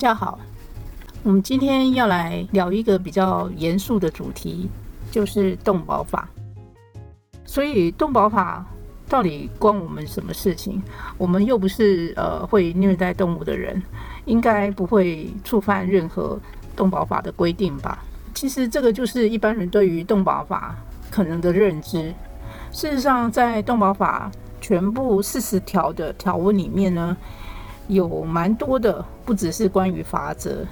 家好，我们今天要来聊一个比较严肃的主题，就是动保法。所以动保法到底关我们什么事情？我们又不是呃会虐待动物的人，应该不会触犯任何动保法的规定吧？其实这个就是一般人对于动保法可能的认知。事实上，在动保法全部四十条的条文里面呢，有蛮多的，不只是关于法则，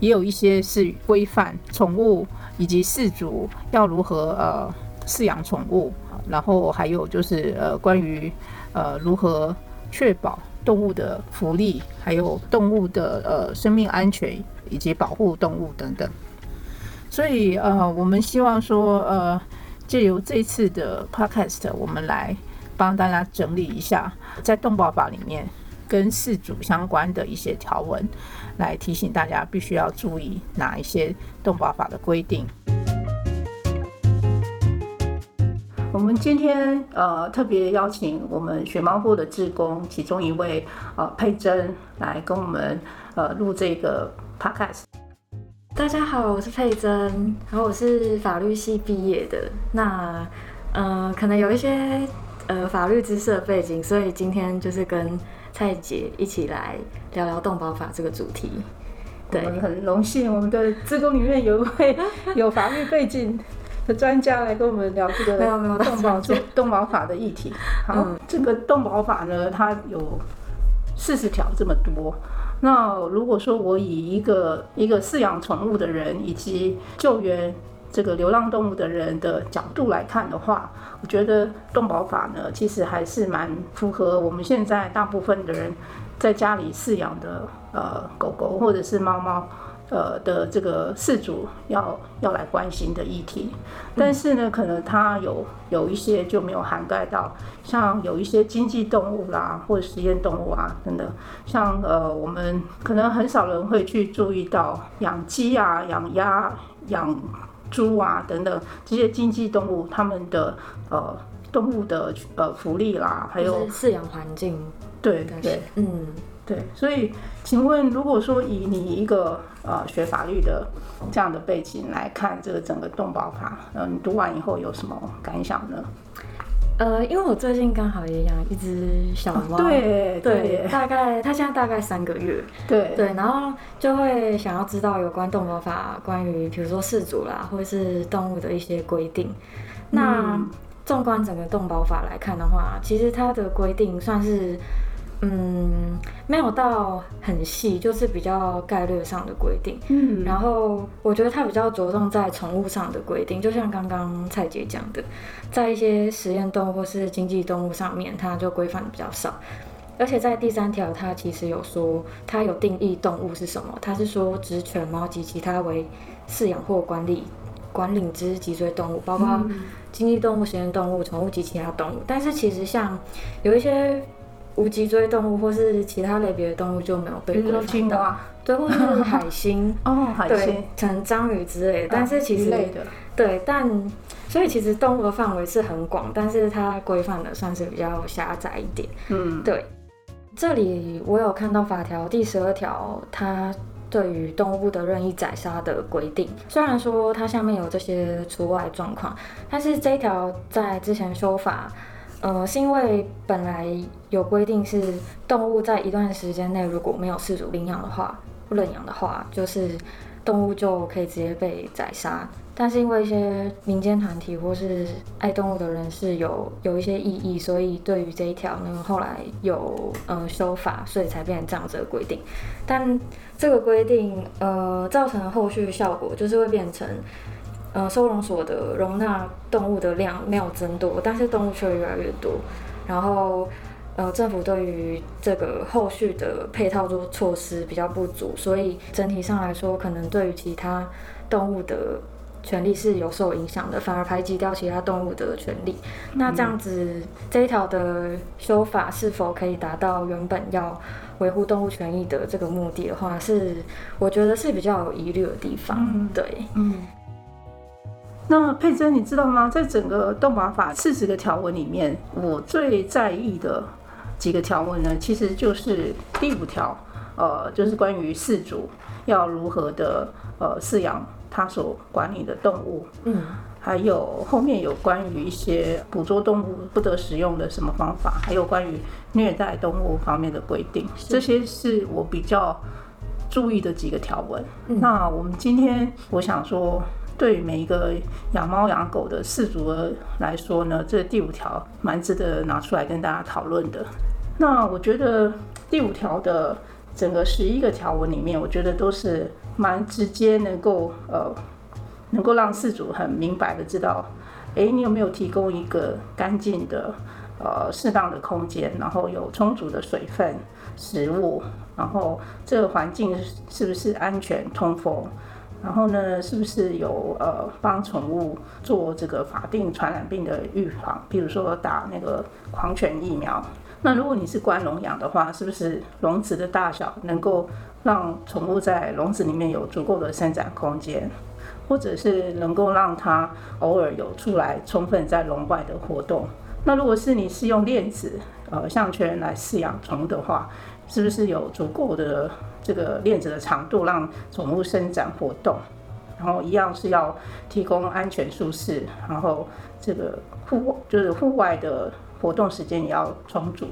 也有一些是规范宠物以及饲主要如何呃饲养宠物，然后还有就是呃关于呃如何确保动物的福利，还有动物的呃生命安全以及保护动物等等。所以呃，我们希望说呃。借由这次的 podcast，我们来帮大家整理一下在动保法里面跟事主相关的一些条文，来提醒大家必须要注意哪一些动保法的规定。我们今天呃特别邀请我们学猫部的志工其中一位呃佩珍来跟我们呃录这个 podcast。大家好，我是佩珍，然后我是法律系毕业的。那，呃，可能有一些呃法律知识的背景，所以今天就是跟蔡姐一起来聊聊动保法这个主题。对，很荣幸，我们的职工里面有一位 有法律背景的专家来跟我们聊这个动保动保法的议题。好，这个动保法呢，它有四十条这么多。那如果说我以一个一个饲养宠物的人以及救援这个流浪动物的人的角度来看的话，我觉得动保法呢，其实还是蛮符合我们现在大部分的人在家里饲养的呃狗狗或者是猫猫。呃的这个饲主要要来关心的议题，但是呢，可能它有有一些就没有涵盖到，像有一些经济动物啦，或者实验动物啊等等，像呃我们可能很少人会去注意到养鸡啊、养鸭、养猪啊等等这些经济动物，它们的呃动物的呃福利啦，还有饲养环境，对对，嗯。对，所以请问，如果说以你一个呃学法律的这样的背景来看这个整个动保法，嗯，你读完以后有什么感想呢？呃，因为我最近刚好也养一只小猫，对对，大概它现在大概三个月，对对，然后就会想要知道有关动保法，关于比如说饲主啦，或者是动物的一些规定。那纵观整个动保法来看的话，其实它的规定算是。嗯，没有到很细，就是比较概率上的规定。嗯，然后我觉得它比较着重在宠物上的规定，就像刚刚蔡姐讲的，在一些实验动物或是经济动物上面，它就规范的比较少。而且在第三条，它其实有说，它有定义动物是什么，它是说指犬猫及其他为饲养或管理管理之脊椎动物，包括经济动物、实验动物、宠物及其他动物。但是其实像有一些。无脊椎动物或是其他类别的动物就没有被规范到，对，或是海星 哦，海星，成章鱼之类的。但是其实对，但所以其实动物的范围是很广，但是它规范的算是比较狭窄一点。嗯，对。这里我有看到法条第十二条，它对于动物的任意宰杀的规定，虽然说它下面有这些除外状况，但是这一条在之前修法。呃，是因为本来有规定是动物在一段时间内如果没有饲主领养的话，认养的话，就是动物就可以直接被宰杀。但是因为一些民间团体或是爱动物的人是有有一些异议，所以对于这一条呢，后来有呃修法，所以才变成这样子的规定。但这个规定呃造成的后续效果就是会变成。呃，收容所的容纳动物的量没有增多，但是动物却越来越多。然后，呃，政府对于这个后续的配套做措施比较不足，所以整体上来说，可能对于其他动物的权利是有受影响的，反而排挤掉其他动物的权利。那这样子，这一条的修法是否可以达到原本要维护动物权益的这个目的的话，是我觉得是比较有疑虑的地方。对，嗯。那佩珍，你知道吗？在整个动保法四十个条文里面，我最在意的几个条文呢，其实就是第五条，呃，就是关于饲主要如何的呃饲养他所管理的动物，嗯，还有后面有关于一些捕捉动物不得使用的什么方法，还有关于虐待动物方面的规定，这些是我比较注意的几个条文。那我们今天我想说。对于每一个养猫养狗的饲主来说呢，这第五条蛮值得拿出来跟大家讨论的。那我觉得第五条的整个十一个条文里面，我觉得都是蛮直接，能够呃，能够让饲主很明白的知道，哎，你有没有提供一个干净的、呃适当的空间，然后有充足的水分、食物，然后这个环境是不是安全通风？然后呢，是不是有呃帮宠物做这个法定传染病的预防？比如说打那个狂犬疫苗。那如果你是关笼养的话，是不是笼子的大小能够让宠物在笼子里面有足够的伸展空间，或者是能够让它偶尔有出来充分在笼外的活动？那如果是你是用链子呃项圈来饲养宠物的话，是不是有足够的？这个链子的长度让宠物伸展活动，然后一样是要提供安全舒适，然后这个户就是户外的活动时间也要充足。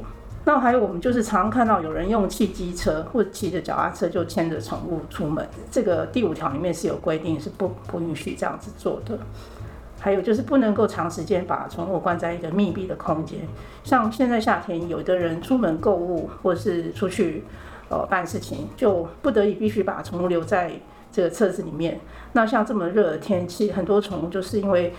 那还有我们就是常看到有人用汽机车或骑着脚踏车就牵着宠物出门，这个第五条里面是有规定是不不允许这样子做的。还有就是不能够长时间把宠物关在一个密闭的空间，像现在夏天有的人出门购物或是出去。呃，办事情就不得已必须把宠物留在这个车子里面。那像这么热的天气，很多宠物就是因为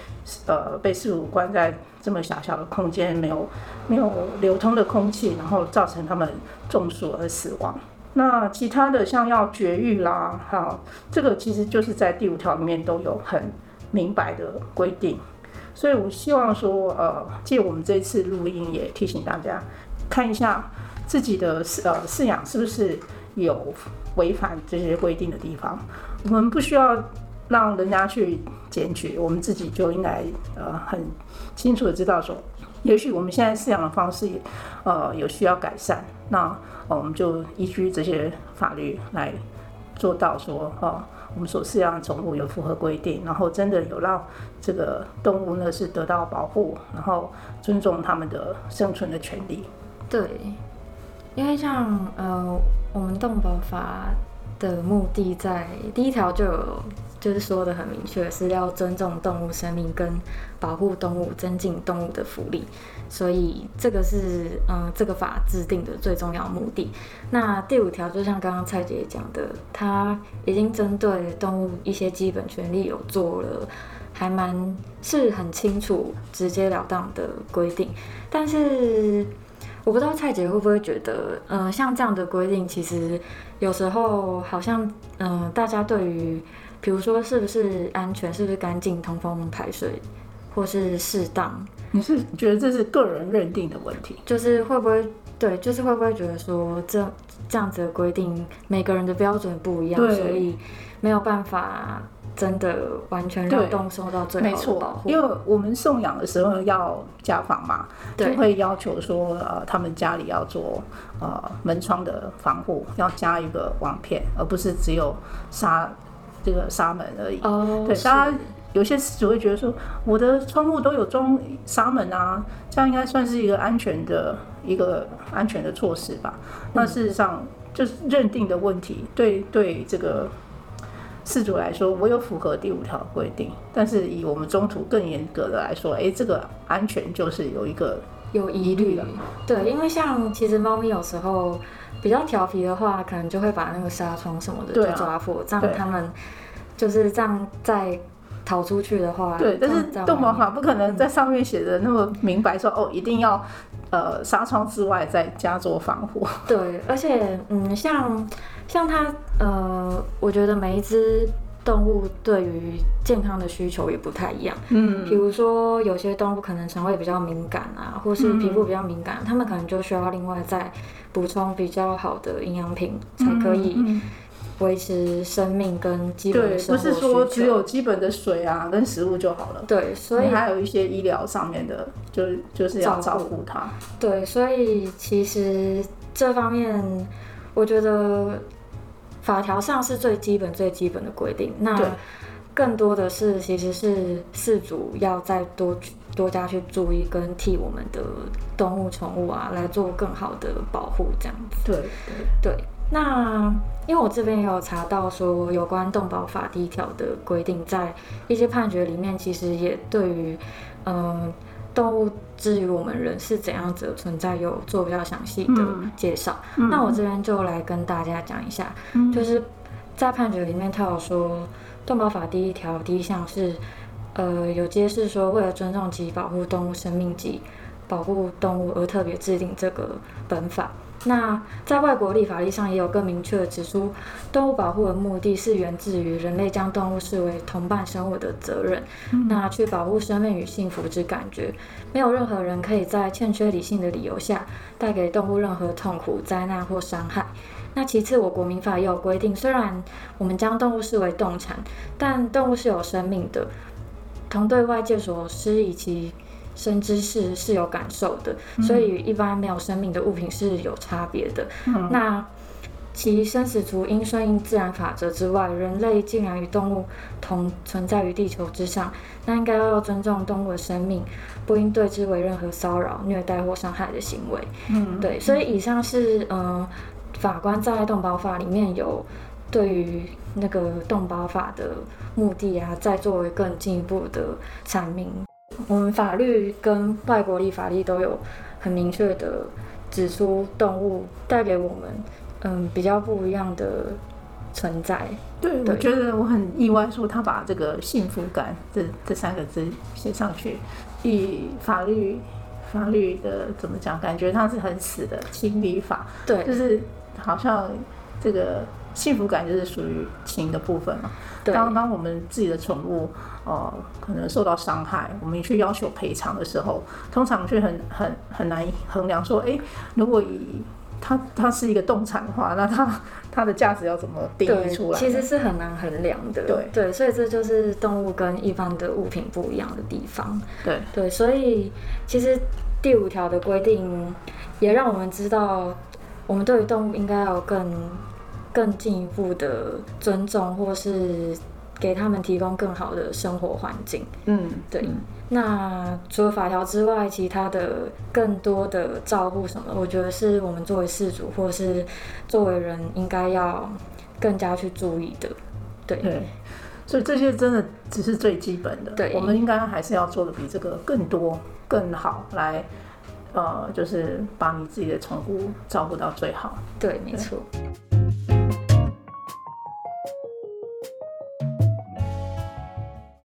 呃被事主关在这么小小的空间，没有没有流通的空气，然后造成它们中暑而死亡。那其他的像要绝育啦，哈，这个其实就是在第五条里面都有很明白的规定。所以我希望说，呃，借我们这次录音也提醒大家看一下。自己的饲呃饲养是不是有违反这些规定的地方？我们不需要让人家去检举，我们自己就应该呃很清楚的知道说，也许我们现在饲养的方式呃有需要改善，那我们就依据这些法律来做到说，哦，我们所饲养的宠物有符合规定，然后真的有让这个动物呢是得到保护，然后尊重他们的生存的权利。对。因为像呃，我们动保法的目的在第一条就有，就是说的很明确，是要尊重动物生命跟保护动物，增进动物的福利。所以这个是嗯，这个法制定的最重要目的。那第五条就像刚刚蔡姐讲的，它已经针对动物一些基本权利有做了，还蛮是很清楚、直截了当的规定，但是。我不知道蔡姐会不会觉得，嗯，像这样的规定，其实有时候好像，嗯，大家对于，比如说是不是安全，是不是干净、通风、排水，或是适当，你是觉得这是个人认定的问题？就是会不会对，就是会不会觉得说，这这样子的规定，每个人的标准不一样，所以没有办法。真的完全让动物受到最好的保护，因为我们送养的时候要家访嘛，就会要求说，呃，他们家里要做呃门窗的防护，要加一个网片，而不是只有纱这个纱门而已。哦，对，大家有些只会觉得说，我的窗户都有装纱门啊，这样应该算是一个安全的一个安全的措施吧？那事实上就是认定的问题，对对这个。饲主来说，我有符合第五条规定，但是以我们中途更严格的来说，哎，这个安全就是有一个有疑虑了。对，因为像其实猫咪有时候比较调皮的话，可能就会把那个纱窗什么的就抓破，这样它们就是这样再逃出去的话，对。但是动保法不可能在上面写的那么明白，说哦，一定要呃纱窗之外再加做防护。对，而且嗯，像。像它，呃，我觉得每一只动物对于健康的需求也不太一样。嗯，比如说有些动物可能肠胃比较敏感啊，或是皮肤比较敏感，它们可能就需要另外再补充比较好的营养品，才可以维持生命跟基本的生活不是说只有基本的水啊跟食物就好了。对，所以还有一些医疗上面的，就就是要照顾它。对，所以其实这方面。我觉得法条上是最基本、最基本的规定。那更多的是，其实是饲主要再多多加去注意，跟替我们的动物、宠物啊来做更好的保护，这样子。对对对。那因为我这边也有查到说，有关动保法第一条的规定，在一些判决里面，其实也对于嗯动物至于我们人是怎样子存在，有做比较详细的介绍。那我这边就来跟大家讲一下，就是在判决里面，他有说。动保法第一条第一项是，呃，有揭示说，为了尊重及保护动物生命及保护动物而特别制定这个本法。那在外国立法例上也有更明确的指出，动物保护的目的是源自于人类将动物视为同伴生物的责任，那去保护生命与幸福之感觉。没有任何人可以在欠缺理性的理由下带给动物任何痛苦、灾难或伤害。那其次，我国民法也有规定，虽然我们将动物视为动产，但动物是有生命的，同对外界所施以其生知识是有感受的，所以与一般没有生命的物品是有差别的。那其生死除因顺应自然法则之外，人类竟然与动物同存在于地球之上，那应该要尊重动物的生命，不应对之为任何骚扰、虐待或伤害的行为。嗯，对，所以以上是嗯。法官在动保法里面有对于那个动保法的目的啊，再作为更进一步的阐明。我们法律跟外国立法律都有很明确的指出，动物带给我们嗯比较不一样的存在。对，我觉得我很意外，说他把这个幸福感这这三个字写上去，以法律法律的怎么讲，感觉它是很死的清理法。对，就是。好像这个幸福感就是属于情的部分嘛。当当我们自己的宠物呃可能受到伤害，我们去要求赔偿的时候，通常却很很很难衡量说，哎，如果以它它是一个动产的话，那它 它的价值要怎么定义出来？其实是很难衡量的。对对，所以这就是动物跟一般的物品不一样的地方。对对，所以其实第五条的规定也让我们知道。我们对于动物应该要更更进一步的尊重，或是给他们提供更好的生活环境。嗯，对。那除了法条之外，其他的更多的照顾什么，我觉得是我们作为事主或是作为人应该要更加去注意的。对对，所以这些真的只是最基本的。对，我们应该还是要做的比这个更多、更好来。呃，就是把你自己的宠物照顾到最好。对，没错。